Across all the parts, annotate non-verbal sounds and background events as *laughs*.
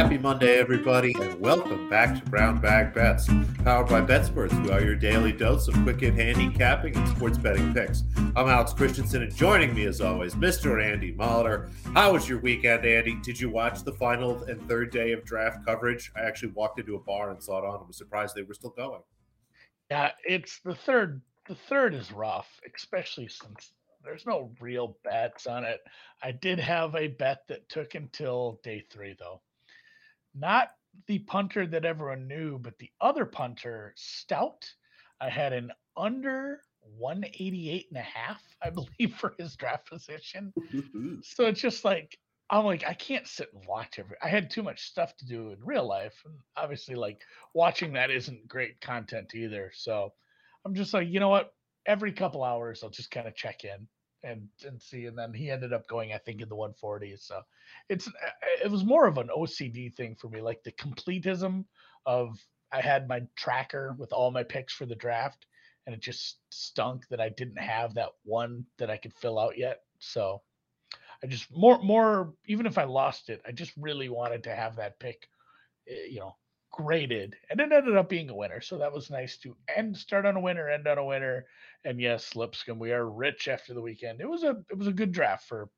Happy Monday, everybody, and welcome back to Brown Bag Bets, powered by BetSperts. We are your daily dose of quick hit handicapping and sports betting picks. I'm Alex Christensen, and joining me, as always, Mr. Andy Molitor. How was your weekend, Andy? Did you watch the final and third day of draft coverage? I actually walked into a bar and saw it on. I was surprised they were still going. Yeah, it's the third. The third is rough, especially since there's no real bets on it. I did have a bet that took until day three, though not the punter that everyone knew, but the other punter, Stout. I had an under 188 and a half, I *laughs* believe, for his draft position. Mm-hmm. so it's just like, I'm like, I can't sit and watch every. I had too much stuff to do in real life. And obviously, like, watching that isn't great content either. So I'm just like, you know what? Every couple hours, I'll just kind of check in and and see. And then he ended up going, I think, in the 140s. So it's uh, it was more of an OCD thing for me, like the completism of I had my tracker with all my picks for the draft, and it just stunk that I didn't have that one that I could fill out yet. So I just more more even if I lost it, I just really wanted to have that pick, eh, you know, graded, and it ended up being a winner. So that was nice to end start on a winner, end on a winner. And yes, Lipscomb, we are rich after the weekend. It was a it was a good draft for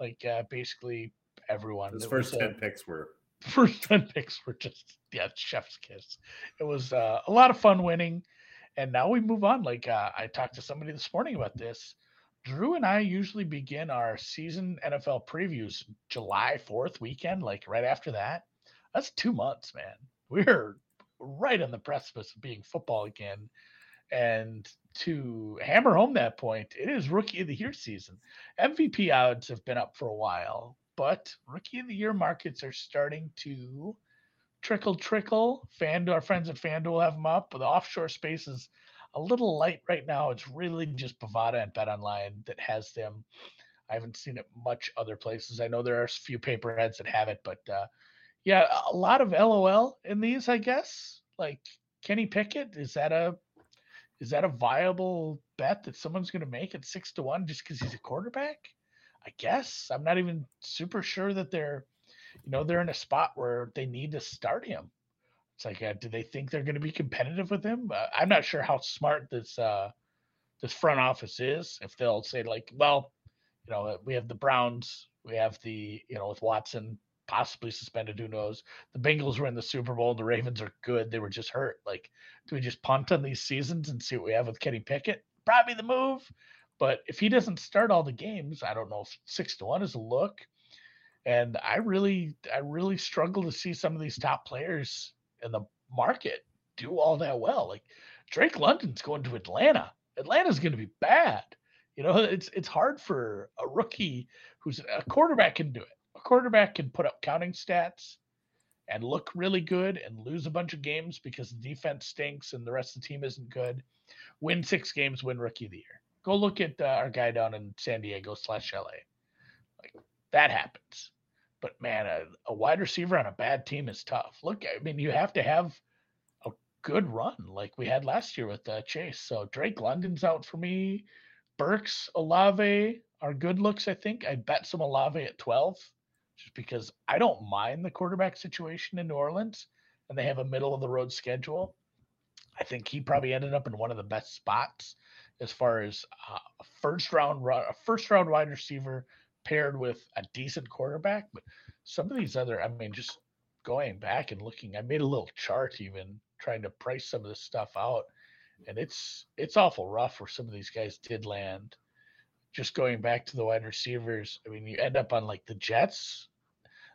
like uh, basically everyone. His first ten a, picks were *laughs* first ten picks were just yeah chef's kiss. It was uh, a lot of fun winning, and now we move on. Like uh, I talked to somebody this morning about this. Drew and I usually begin our season NFL previews July 4th weekend, like right after that. That's two months, man we're right on the precipice of being football again. And to hammer home that point, it is rookie of the year season. MVP odds have been up for a while, but rookie of the year markets are starting to trickle, trickle. Fan, our friends at FanDuel have them up, but the offshore space is a little light right now. It's really just Bovada and Bet Online that has them. I haven't seen it much other places. I know there are a few pay-per-heads that have it, but uh, yeah, a lot of LOL in these, I guess. Like Kenny Pickett, is that a is that a viable bet that someone's going to make at six to one just because he's a quarterback? I guess I'm not even super sure that they're, you know, they're in a spot where they need to start him. It's like, uh, do they think they're going to be competitive with him? Uh, I'm not sure how smart this uh, this front office is. If they'll say like, well, you know, we have the Browns, we have the, you know, with Watson, possibly suspended. Who knows? The Bengals were in the Super Bowl. The Ravens are good. They were just hurt. Like, do we just punt on these seasons and see what we have with Kenny Pickett? Probably the move. But if he doesn't start all the games, I don't know if six to one is a look. And I really, I really struggle to see some of these top players in the market do all that well. Like Drake London's going to Atlanta. Atlanta's going to be bad. You know, it's it's hard for a rookie who's a quarterback can do it quarterback can put up counting stats and look really good and lose a bunch of games because the defense stinks and the rest of the team isn't good. Win six games, win rookie of the year. Go look at uh, our guy down in San Diego slash LA. Like that happens. But man, a, a wide receiver on a bad team is tough. Look, I mean, you have to have a good run like we had last year with uh, Chase. So Drake London's out for me. Burks, Olave are good looks, I think. I bet some Olave at 12 just because I don't mind the quarterback situation in New Orleans and they have a middle of the road schedule. I think he probably ended up in one of the best spots as far as uh, a first round a first round wide receiver paired with a decent quarterback. But some of these other, I mean, just going back and looking, I made a little chart even trying to price some of this stuff out, and it's it's awful rough where some of these guys did land just going back to the wide receivers, I mean, you end up on like the Jets.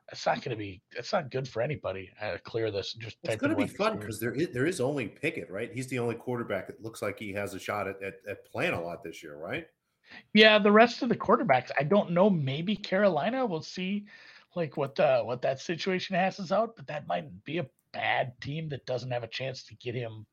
That's not going to be. That's not good for anybody. I clear this. Just it's going to be fun because there is there is only Pickett, right? He's the only quarterback that looks like he has a shot at, at, at playing a lot this year, right? Yeah, the rest of the quarterbacks, I don't know. Maybe Carolina. We'll see, like what the what that situation has out. But that might be a bad team that doesn't have a chance to get him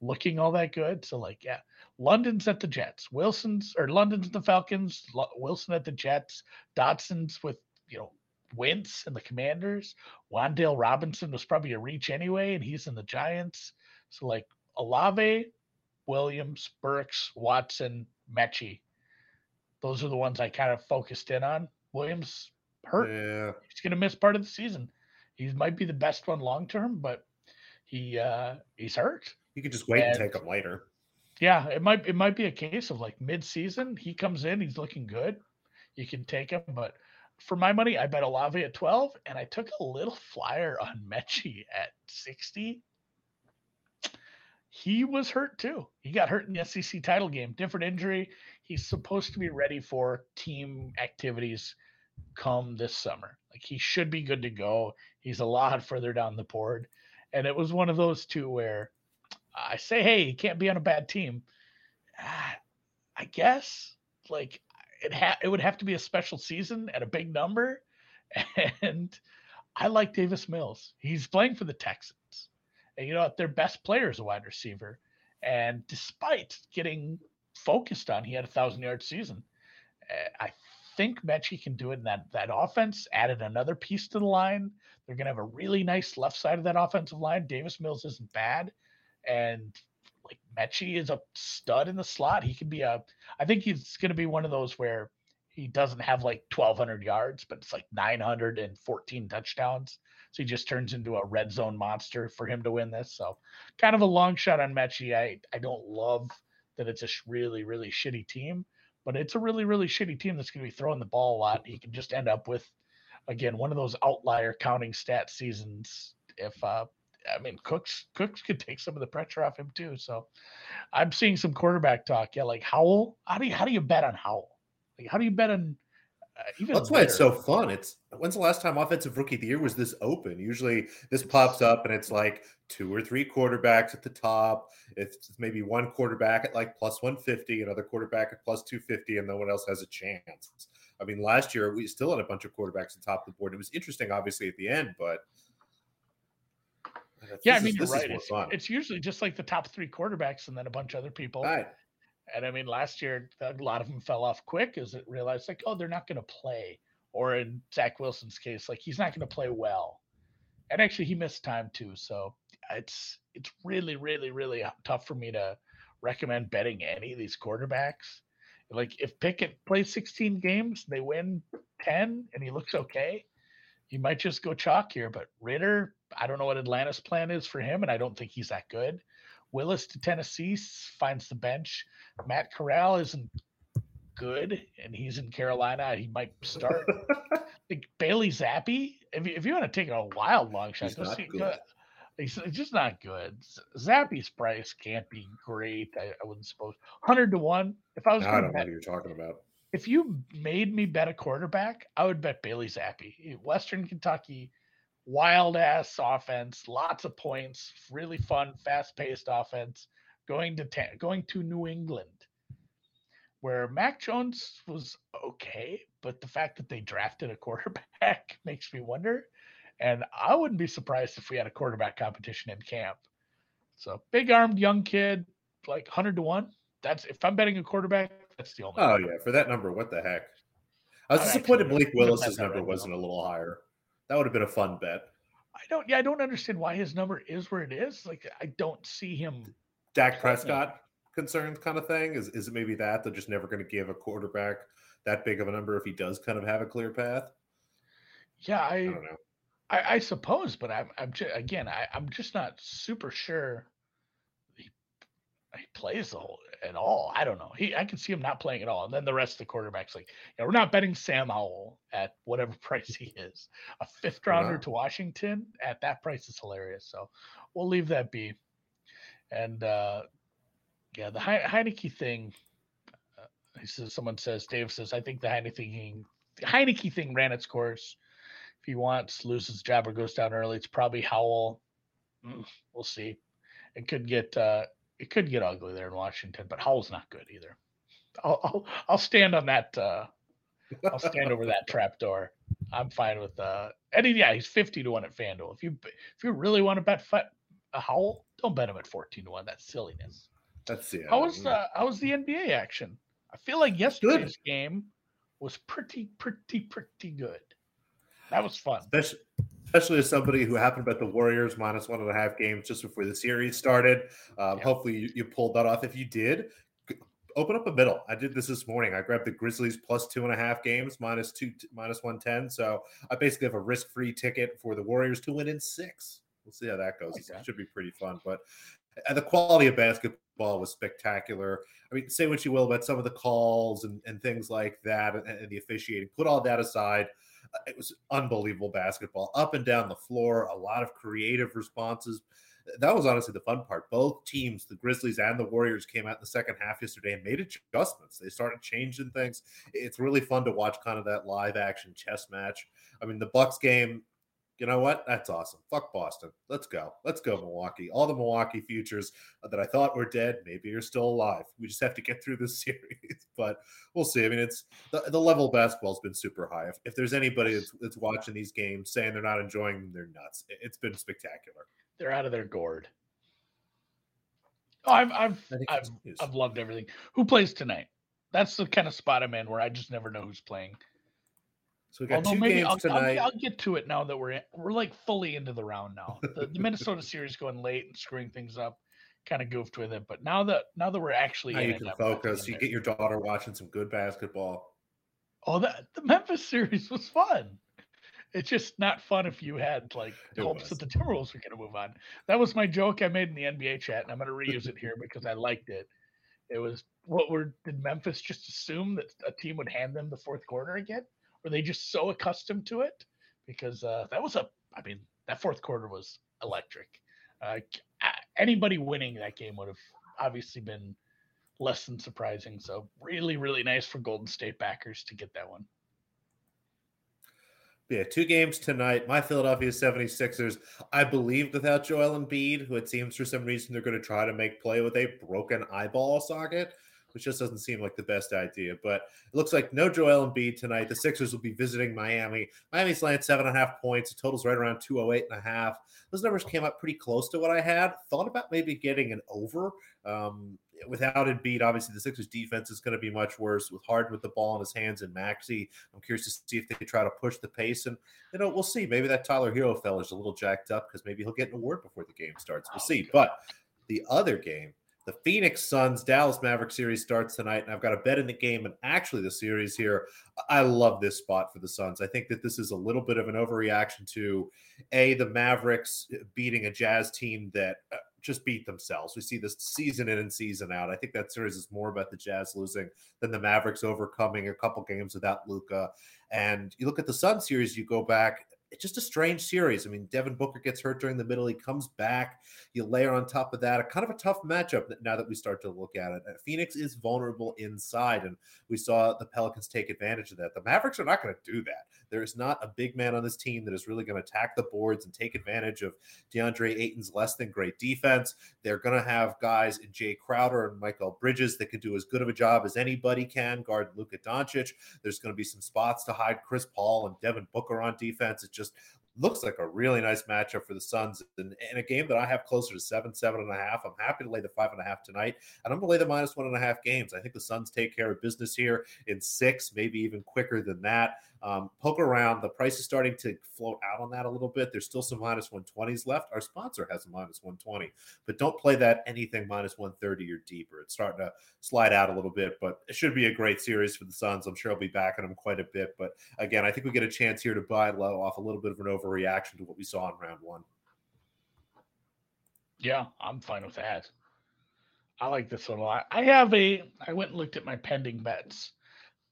looking all that good. So like, yeah, London's at the Jets, Wilson's or London's at the Falcons, Wilson at the Jets, Dotson's with you know Wentz and the Commanders. Wan'Dale Robinson was probably a reach anyway, and he's in the Giants. So like Olave, Williams, Burks, Watson, Metchie. Those are the ones I kind of focused in on. Williams hurt. Yeah. He's going to miss part of the season. He might be the best one long term, but he uh he's hurt. You could just wait and, and take him later. Yeah, it might it might be a case of like mid season. He comes in, he's looking good. You can take him, but for my money, I bet Olave at 12, and I took a little flyer on *laughs* Metchie at 60. He was hurt too. He got hurt in the SEC title game, different injury. He's supposed to be ready for team activities come this summer. Like he should be good to go. He's a lot further down the board. And it was one of those two where I say, hey, he can't be on a bad team. Ah, I guess like it ha- it would have to be a special season at a big number. *laughs* And I like Davis Mills. He's playing for the Texans. And you know what? Their best player is a wide receiver. And despite getting focused on, he had a thousand yard season. Eh, I think Metchie can do it in that that offense. Added another piece to the line. They're gonna have a really nice left side of that offensive line. Davis Mills isn't bad, and like Metchie is a stud in the slot. He can be a. I think he's gonna be one of those where he doesn't have like 1,200 yards, but it's like 914 touchdowns. So he just turns into a red zone monster for him to win this. So kind of a long shot on Metchie. I I don't love that it's a really really shitty team, but it's a really, really shitty team that's going to be throwing the ball a lot. He can just end up with, again, one of those outlier counting stat seasons. If uh, I mean, Cooks Cooks could take some of the pressure off him too. So I'm seeing some quarterback talk. Yeah, like Howell. How do you how do you bet on Howell? Like how do you bet on uh, even that's why it's so fun. It's when's the last time offensive rookie of the year was this open? Usually this pops up and it's like two or three quarterbacks at the top. It's maybe one quarterback at like plus 150, another quarterback at plus 250, and no one else has a chance. I mean, last year we still had a bunch of quarterbacks at the top of the board. It was interesting, obviously, at the end, but yeah, I mean, is, you're right. It's, it's, usually just like the top three quarterbacks and then a bunch of other people. Right. And I mean, last year a lot of them fell off quick as it realized like, oh, they're not going to play. Or in Zach Wilson's case, like he's not going to play well. And actually, he missed time too. So it's it's really, really, really tough for me to recommend betting any of these quarterbacks. Like if Pickett plays 16 games, they win 10, and he looks okay. You might just go chalk here, but Ridder, I don't know what Atlanta's plan is for him, and I don't think he's that good. Willis to Tennessee finds the bench. Matt Corral isn't good, and he's in Carolina. He might start. *laughs* like Bailey Zappe, if you, if you want to take a wild long shot, he's, see, he's, he's, just not good. Zappe's price can't be great. I, I wouldn't suppose. Hundred to one. If I was, I don't bet, know what you're talking about. If you made me bet a quarterback, I would bet Bailey Zappe. Western Kentucky wild ass offense, lots of points, really fun, fast paced offense. Going to ta- going to New England, where Mac Jones was okay, but the fact that they drafted a quarterback *laughs* makes me wonder. And I wouldn't be surprised if we had a quarterback competition in camp. So big armed young kid, like hundred to one. That's if I'm betting a quarterback, that's the only. Oh number. yeah, for that number, what the heck? I was disappointed Blake Willis's number wasn't a little higher. That would have been a fun bet. I don't. Yeah, I don't understand why his number is where it is. Like, I don't see him. Dak Prescott concerns, kind of thing. Is is it maybe that they're just never going to give a quarterback that big of a number if he does kind of have a clear path? Yeah, I, I don't know. I, I suppose, but I'm, I'm just, again, I, I'm just not super sure he plays the whole at all. I don't know. He I can see him not playing at all. And then the rest of the quarterbacks, like, yeah, we're not betting Sam Howell at whatever *laughs* price he is. A fifth rounder to Washington at that price is hilarious. So we'll leave that be. And uh yeah, the he- Heinicke thing. Uh, he says someone says Dave says I think the Heinicke thing, the Heinicke thing ran its course. If he wants loses job or goes down early, it's probably Howell. Mm, we'll see. It could get uh it could get ugly there in Washington, but Howell's not good either. I'll I'll, I'll stand on that. Uh, I'll stand over that *laughs* trap door. I'm fine with uh Eddie. Yeah, he's fifty to one at FanDuel. If you if you really want to bet a Howell, don't bet him at fourteen to one. That's silliness. That's yeah. How was uh, how was the NBA action? I feel like yesterday's good. game was pretty pretty pretty good. That was fun. Especially, especially as somebody who happened to bet the Warriors minus one and a half games just before the series started. Um, yeah. Hopefully, you, you, pulled that off. If you did, open up a middle. I did this this morning. I grabbed the Grizzlies plus two and a half games, minus two, minus one ten. So I basically have a risk free ticket for the Warriors to win in six. We'll see how that goes. Like that. It should be pretty fun. But the quality of basketball was spectacular. I mean, say what you will about some of the calls and, and things like that and, and the officiating. Put all that aside. It was unbelievable basketball up and down the floor. A lot of creative responses that was honestly the fun part. Both teams, the Grizzlies and the Warriors, came out in the second half yesterday and made adjustments. They started changing things. It's really fun to watch kind of that live action chess match. I mean, the Bucks game, you know what? That's awesome. Fuck Boston. Let's go. Let's go, Milwaukee. All the Milwaukee futures that I thought were dead, maybe you're still alive. We just have to get through this *laughs* series, but we'll see. I mean, it's the, the level of basketball has been super high. If, if there's anybody that's, that's watching these games saying they're not enjoying them, they're nuts. It's been spectacular. They're out of their gourd. Oh, I've I've I've, I've loved everything. Who plays tonight? That's the kind of spot I'm in where I just never know who's playing. So we got Although two maybe games I'll, tonight. I'll, I'll, get to it now that we're in, we're like fully into the round now. The, the Minnesota series going late and screwing things up, kind of goofed with it. But now that now that we're actually now you can focus. You get your daughter watching some good basketball. Oh, that the Memphis series was fun it's just not fun if you had like it hopes was. that the Timberwolves were going to move on. That was my joke I made in the NBA chat, and I'm going to reuse it here because I liked it. It was what were did Memphis just assume that a team would hand them the fourth quarter again? Were they just so accustomed to it? Because uh, that was a, I mean, that fourth quarter was electric. Uh, anybody winning that game would have obviously been less than surprising. So really, really nice for Golden State backers to get that one. Yeah, two games tonight. My Philadelphia 76ers, I believe without Joel Embiid, who it seems for some reason they're going to try to make play with a broken eyeball socket, which just doesn't seem like the best idea. But it looks like no Joel Embiid tonight. The Sixers will be visiting Miami. Miami's laying seven and a half points. The total's right around 208 and a half. Those numbers came up pretty close to what I had. Thought about maybe getting an over. Um, without Embiid, obviously the Sixers defense is going to be much worse with Harden with the ball in his hands and Maxey. I'm curious to see if they try to push the pace. And, you know, we'll see. Maybe that Tyler Herro fella is a little jacked up because maybe he'll get an award before the game starts. We'll see. But the other game, the Phoenix Suns Dallas Maverick series starts tonight, and I've got a bet in the game and actually the series here. I love this spot for the Suns. I think that this is a little bit of an overreaction to a the Mavericks beating a Jazz team that uh, just beat themselves. We see this season in and season out. I think that series is more about the Jazz losing than the Mavericks overcoming a couple games without Luka. And you look at the Sun series, you go back it's just a strange series. I mean, Devin Booker gets hurt during the middle. He comes back. You layer on top of that a kind of a tough matchup now that we start to look at it. Uh, Phoenix is vulnerable inside, and we saw the Pelicans take advantage of that. The Mavericks are not going to do that. There is not a big man on this team that is really going to attack the boards and take advantage of DeAndre Ayton's less than great defense. They're going to have guys in Jae Crowder and Mikal Bridges that can do as good of a job as anybody can guard Luka Doncic. There's going to be some spots to hide Chris Paul and Devin Booker on defense. It just looks like a really nice matchup for the Suns in, a game that I have closer to seven, seven and a half. I'm happy to lay the five and a half tonight, and I'm going to lay the minus one and a half games. I think the Suns take care of business here in six, maybe even quicker than that. Um, poke around. The price is starting to float out on that a little bit. There's still some minus 120s left. Our sponsor has a minus 120, but don't play that anything minus 130 or deeper. It's starting to slide out a little bit, but it should be a great series for the Suns. I'm sure I'll be backing them quite a bit. But again, I think we get a chance here to buy low off a little bit of an overreaction to what we saw in round one. Yeah, I'm fine with that. I like this one a lot. I have a. I went and looked at my pending bets.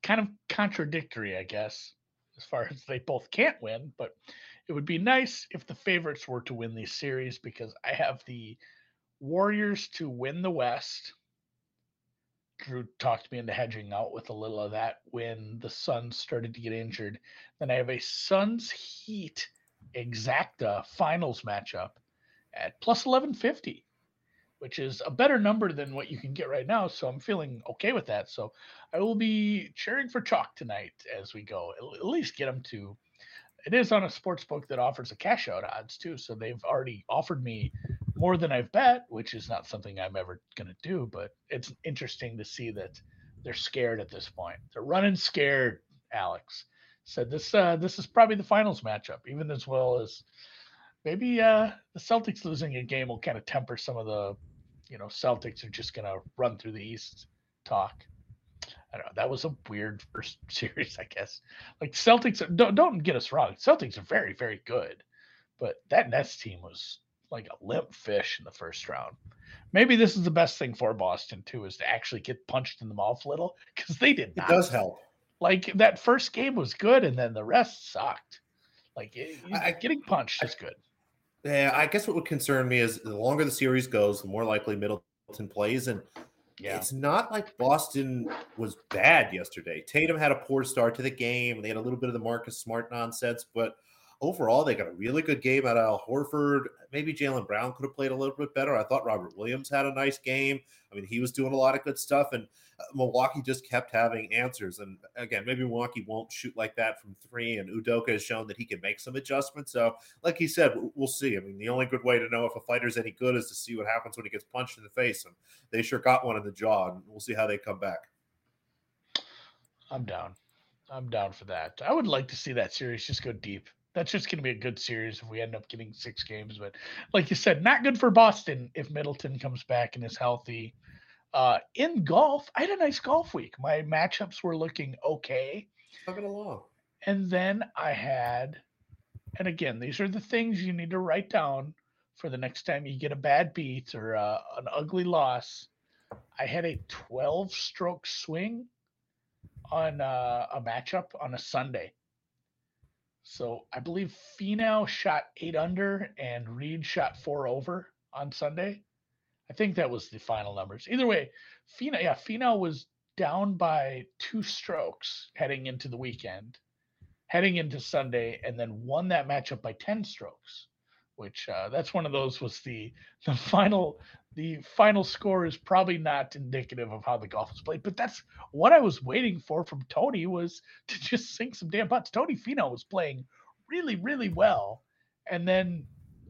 Kind of contradictory, I guess as far as they both can't win, but it would be nice if the favorites were to win these series because I have the Warriors to win the West. Drew talked me into hedging out with a little of that when the Suns started to get injured. Then I have a Suns Heat exacta finals matchup at plus 1150 which is a better number than what you can get right now. So I'm feeling okay with that. So I will be cheering for chalk tonight as we go. At least get them to. It is on a sports book that offers a cash out odds too. So they've already offered me more than I've bet, which is not something I'm ever going to do. But it's interesting to see that they're scared at this point. They're running scared. Alex said this. Uh, this is probably the finals matchup, even as well as maybe uh, the Celtics losing a game will kind of temper some of the, you know, Celtics are just going to run through the East talk. I don't know. That was a weird *laughs* first series, I guess. Like Celtics, don't don't get us wrong. Celtics are very very good, but that Nets team was like a limp fish in the first round. Maybe this is the best thing for Boston too, is to actually get punched in the mouth a little *laughs* because they did. Not. It does help. Like that first game was good, and then the rest sucked. Like it, I, getting punched I, is good. Yeah, I guess what would concern me is the longer the series goes, the more likely Middleton plays, and yeah. It's not like Boston was bad yesterday. Tatum had a poor start to the game. They had a little bit of the Marcus Smart nonsense, but overall, they got a really good game out of Al Horford. Maybe Jaylen Brown could have played a little bit better. I thought Robert Williams had a nice game. I mean, he was doing a lot of good stuff, and uh, Milwaukee just kept having answers. And again, maybe Milwaukee won't shoot like that from three, and Udoka has shown that he can make some adjustments. So, like he said, we'll see. I mean, the only good way to know if a fighter's any good is to see what happens when he gets punched in the face, and they sure got one in the jaw, and we'll see how they come back. I'm down. I'm down for that. I would like to see that series just go deep that's just going to be a good series if we end up getting six games. But like you said, not good for Boston if Middleton comes back and is healthy. Uh, in golf, I had a nice golf week. My matchups were looking okay. Coming along. And then I had, and again, these are the things you need to write down for the next time you get a bad beat or uh, an ugly loss. I had a 12 stroke swing on uh, a matchup on a Sunday. So I believe Finau shot eight under and Reed shot four over on Sunday. I think that was the final numbers. Either way, Finau, yeah, Finau was down by two strokes heading into the weekend, heading into Sunday, and then won that matchup by ten strokes. Which uh, that's one of those was the the final the final score is probably not indicative of how the golf was played, but that's what I was waiting for from Tony was to *laughs* just sink some damn putts. Tony Finau was playing really, really well, and then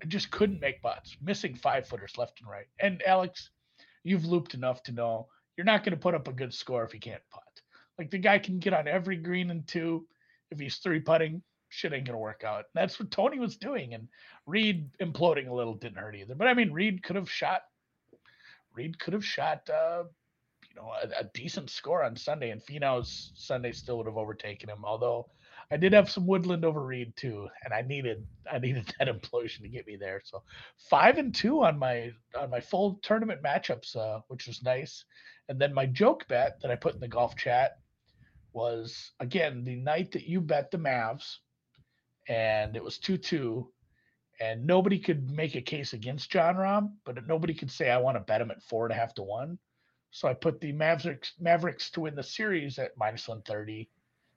just couldn't make putts, missing five footers left and right. And Alex, you've looped enough to know you're not going to put up a good score if he can't putt. Like the guy can get on every green and two. If he's three putting, shit ain't gonna work out. that's what Tony was doing, and Reed imploding a little didn't hurt either. But I mean, Reed could have shot Reed could have shot, uh, you know, a, a, decent score on Sunday, and Finau's Sunday still would have overtaken him. Although I did have some Woodland over Reed too, and I needed I needed *laughs* that implosion to get me there. So five and two on my on my full tournament matchups, uh, which was nice. And then my joke bet that I put in the golf chat was again the night that you bet the Mavs, and it was two two and nobody could make a case against Jon Rahm, but nobody could say I want to bet him at four and a half to one. So I put the Mavericks Mavericks to win the series at minus one thirty.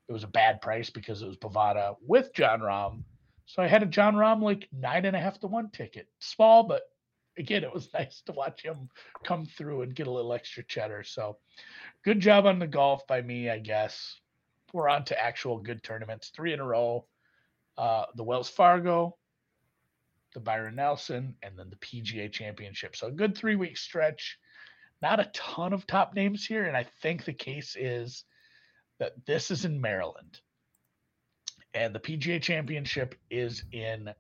It was a bad price because it was Bovada with Jon Rahm. So I had a Jon Rahm like nine and a half to one ticket. Small, but again, it was *laughs* nice to watch him come through and get a little extra cheddar. So good job on the golf by me, I guess. We're on to actual good tournaments, three in a row. Uh, the Wells Fargo, the Byron Nelson, and then the PGA Championship. So a good three week stretch. Not a ton of top names here, and I think the case is that this is in Maryland, and the PGA Championship is in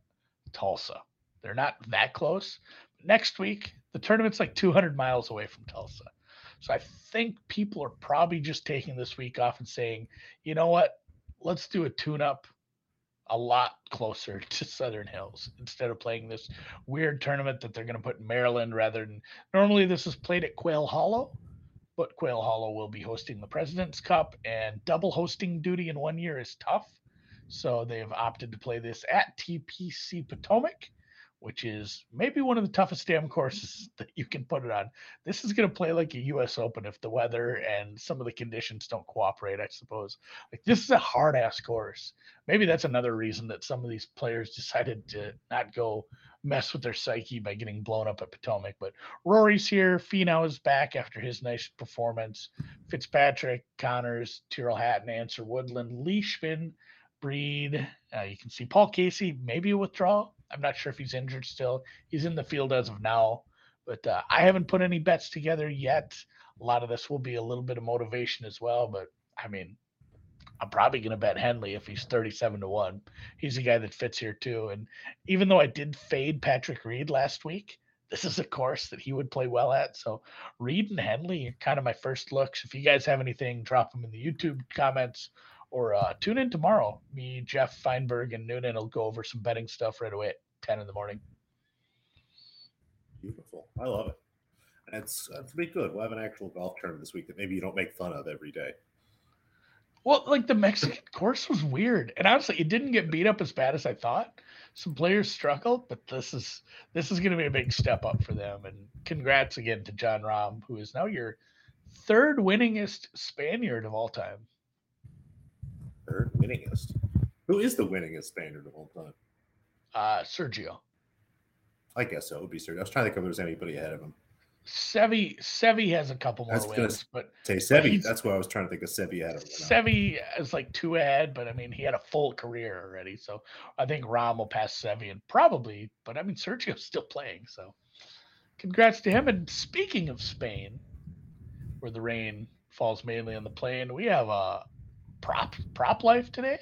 Tulsa. They're not that close. Next week, the tournament's like 200 miles away from Tulsa. So I think people are probably just taking this week off and saying, you know what, let's do a tune up a lot closer *laughs* to Southern Hills instead of playing this weird tournament that they're going to put in Maryland rather than normally this is played at Quail Hollow, but Quail Hollow will be hosting the President's Cup and double hosting duty in one year is tough. So they've opted to play this at TPC Potomac which is maybe one of the toughest damn courses *laughs* that you can put it on. This is going to play like a U.S. Open if the weather and some of the conditions don't cooperate, I suppose. Like, this is a hard ass course. Maybe that's another reason that some of these players decided to not go mess with their psyche by getting blown up at Potomac. But Rory's here. Finau is back after his nice performance. Fitzpatrick, Conners, Tyrrell Hatton, Ancer Woodland, Leishman, Breed. Uh, you can see Paul Casey, maybe a withdrawal I'm not sure if he's injured still. He's in the field as of now, but uh, I haven't put any bets together yet. A lot of this will be a little bit of motivation as well, but I mean, I'm probably going to bet Henley if he's 37 to 1. He's a guy that fits here too. And even though I did fade Patrick Reed last week, this is a course that he would play well at. So Reed and Henley are kind of my first looks. If you guys have anything, drop them in the YouTube comments or uh, tune in tomorrow. Me, Jeff Feinberg, and Noonan will go over some betting stuff right away at 10 in the morning. Beautiful. I love it. It's, it's be good. We'll have an actual golf tournament this week that maybe you don't make fun of every day. Well, like the Mexican course was weird, and honestly, it didn't get beat up as bad as I thought. Some players struggled, but this is this is going to be a big step up for them. And congrats again to Jon Rahm, who is now your third winningest Spaniard of all time. Third winningest. Who is the winningest Spaniard of all time? Uh, Sergio. I guess so. It would be Sergio. I was trying to think if there was anybody ahead of him. Seve Seve has a couple more wins, but say Seve. That's what I was trying to think of. Seve had. Seve is like two ahead, but I mean he had a full career already, so I think Rahm will pass Seve and probably. But I mean Sergio's still playing, so congrats to him. And speaking of Spain, where the rain falls mainly on the plain, we have a prop prop life today.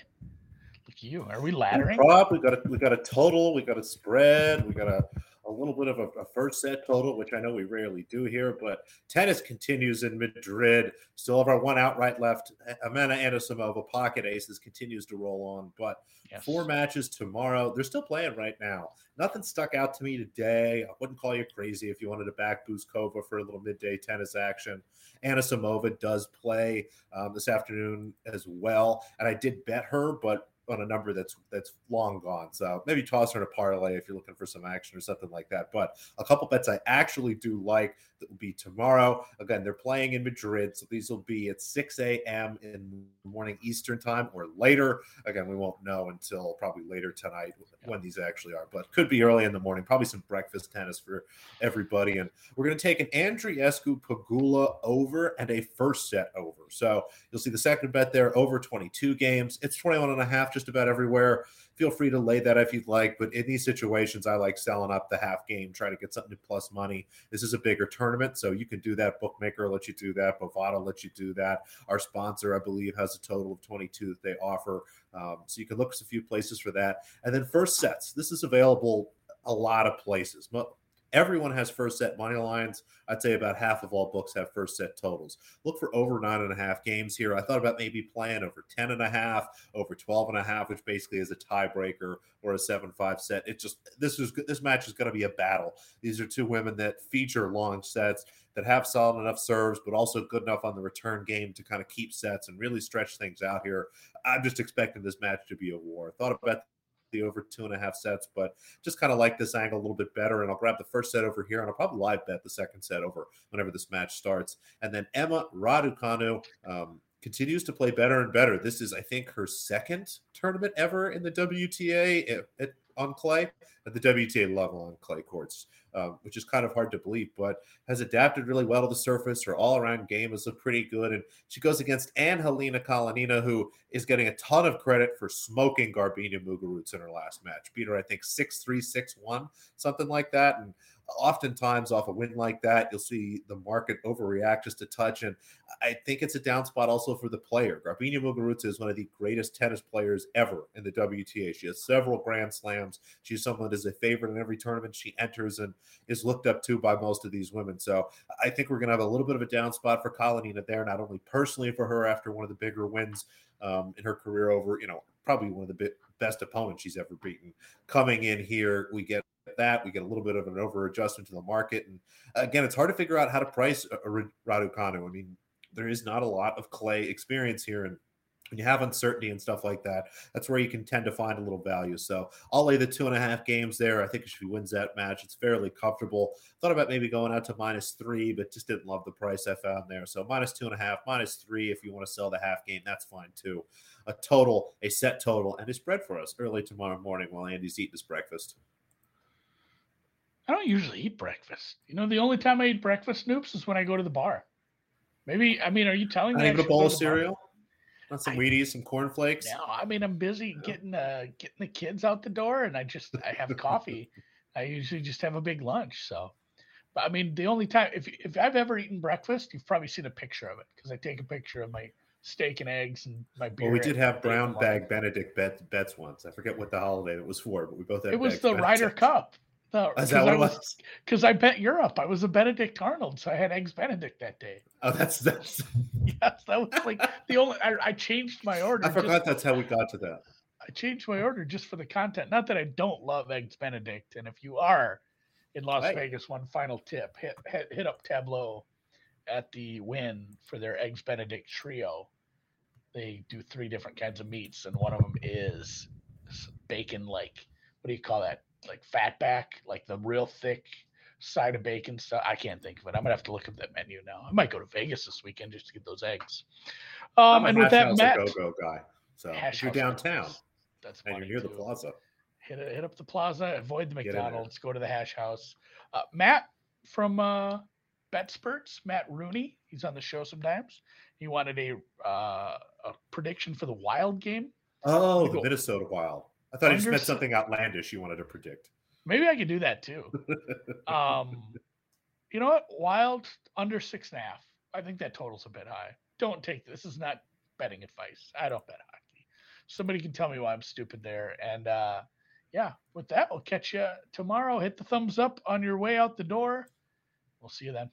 Look you, are we laddering? Prop. We got a we got a total. We got a spread. We got a a little bit of a, a, first set total, which I know we rarely do here, but tennis continues in Madrid. Still have our one outright left. Amanda Anisimova, pocket aces, continues to roll on, but yes. four matches tomorrow. They're still playing right now. Nothing stuck out to me today. I wouldn't call you crazy if you wanted to back Bouzkova for a little midday tennis action. Anisimova does play um, this afternoon as well, and I did bet her, but on a number that's that's long gone. So maybe toss her in a parlay if you're looking for some action or something like that. But a couple bets I actually do like that will be tomorrow. Again, they're playing in Madrid, so these will be at 6 a.m. in the morning Eastern time or later. Again, we won't know until probably later tonight when these actually are, but could be early in the morning. Probably some breakfast tennis for everybody. And we're going to take an Andreescu-Pegula over and a first set over. So you'll see the second bet there over 22 games. It's 21 and a half just about everywhere feel free to lay that if you'd like. But in these situations, I like selling up the half game, try to get something to plus money. This is a bigger tournament, so you can do that. Bookmaker lets you do that. Bovada lets you do that. Our sponsor, I believe, has a total of 22 that they offer. Um, so you can look at a few places for that. And then first sets. This is available a lot of places. Everyone has first set money lines. I'd say about half of all books have first set totals. Look for over nine and a half games here. I thought about maybe playing over 10 and a half, over 12 and a half, which basically is a tiebreaker or a 7 5 set. It just, this is, this match is going to be a battle. These are two women that feature long sets that have solid enough serves, but also good enough on the return game to kind of keep sets and really stretch things out here. I'm just expecting this match to be a war. Thought about the over two and a half sets, but just kind of like this angle a little bit better. And I'll grab the first set over here, and I'll probably live bet the second set over whenever this match starts. And then Emma Raducanu um, continues to play better and better. This is, I think, her second tournament ever in the WTA at, at, on clay at the WTA level on clay courts um, which is kind of hard to believe, but has adapted really well to the surface. Her all around game is pretty good. And she goes against Angelina Kalinina, who is getting a ton of credit for smoking Garbiñe Muguruza in her last match. Beat her, I think, 6 3, 6 1, something like that. And oftentimes off a win like that, you'll see the market overreact just a touch. And I think it's a down spot also for the player. Garbiñe Muguruza is one of the greatest tennis players ever in the WTA. She has several Grand Slams. She's someone that is a favorite in every tournament she enters and is looked up to by most of these women. So I think we're going to have a little bit of a down spot for Kalinina there, not only personally for her after one of the bigger wins um, in her career over, you know, probably one of the best opponents she's ever beaten. Coming in here, we get that. We get a little bit of an over adjustment to the market. And again, it's hard to figure out how to price a, a Raducanu. I mean, there is not a lot of clay experience here. And when you have uncertainty and stuff like that, that's where you can tend to find a little value. So I'll lay the two and a half games there. I think if she wins that match, it's fairly comfortable. Thought about maybe going out to minus three, but just didn't love the price I found there. So minus two and a half, minus three if you want to sell the half game, that's fine too. A total, a set total, and a spread for us early tomorrow morning while Andy's eating his breakfast. I don't usually eat breakfast. You know, the only time I eat breakfast, Noops, is when I go to the bar. Maybe I mean, are you telling me? I need a bowl of cereal. Not some I, Wheaties, some cornflakes. No, I mean I'm busy getting uh getting the kids out the door, and I just I have coffee. *laughs* I usually just have a big lunch. So, but I mean the only time if if I've ever eaten breakfast, you've probably seen a picture of it because I take a picture of my steak and eggs and my beer. Well, we did have brown bag Benedict bet, bets once. I forget what the holiday it was for, but we both had. It was the Ryder Cup. No, Is that what it was? Because *laughs* I bet Europe. I was a Benedict Arnold, so I had eggs Benedict that day. Oh, that's that's. *laughs* yes, that was like the only. I, I changed my order. I forgot just, that's how we got to that. I changed my order just for the content. Not that I don't love eggs Benedict, and if you are in Las Right. Vegas, one final tip: hit, hit hit up Tableau at the Wynn for their eggs Benedict trio. They do three different kinds of meats, and one of them is bacon. Like what do you call that? Like fat back, like the real thick side of bacon stuff. I can't think of it. I'm gonna have to look up that menu now. I might go to Vegas this weekend just to get those eggs. Um, and with that, Matt, Go Go guy. So if you're downtown. That's and you're near the plaza, Hit, hit up the plaza, avoid the Get in there. McDonald's, go to the Hash House. Uh, Matt from uh, BetSperts, Matt Rooney, he's on the show sometimes. He wanted a uh, a prediction for the Wild game. oh, the Minnesota Wild. I thought you just meant something outlandish you wanted to predict. Maybe I could do that too. *laughs* Um, you know what? Wild under six and a half. I think that total's a bit high. Don't take this. is not betting advice. I don't bet hockey. Somebody can tell me why I'm stupid there. And uh, yeah, with that, we'll catch you tomorrow. Hit the thumbs up on your way out the door. We'll see you then.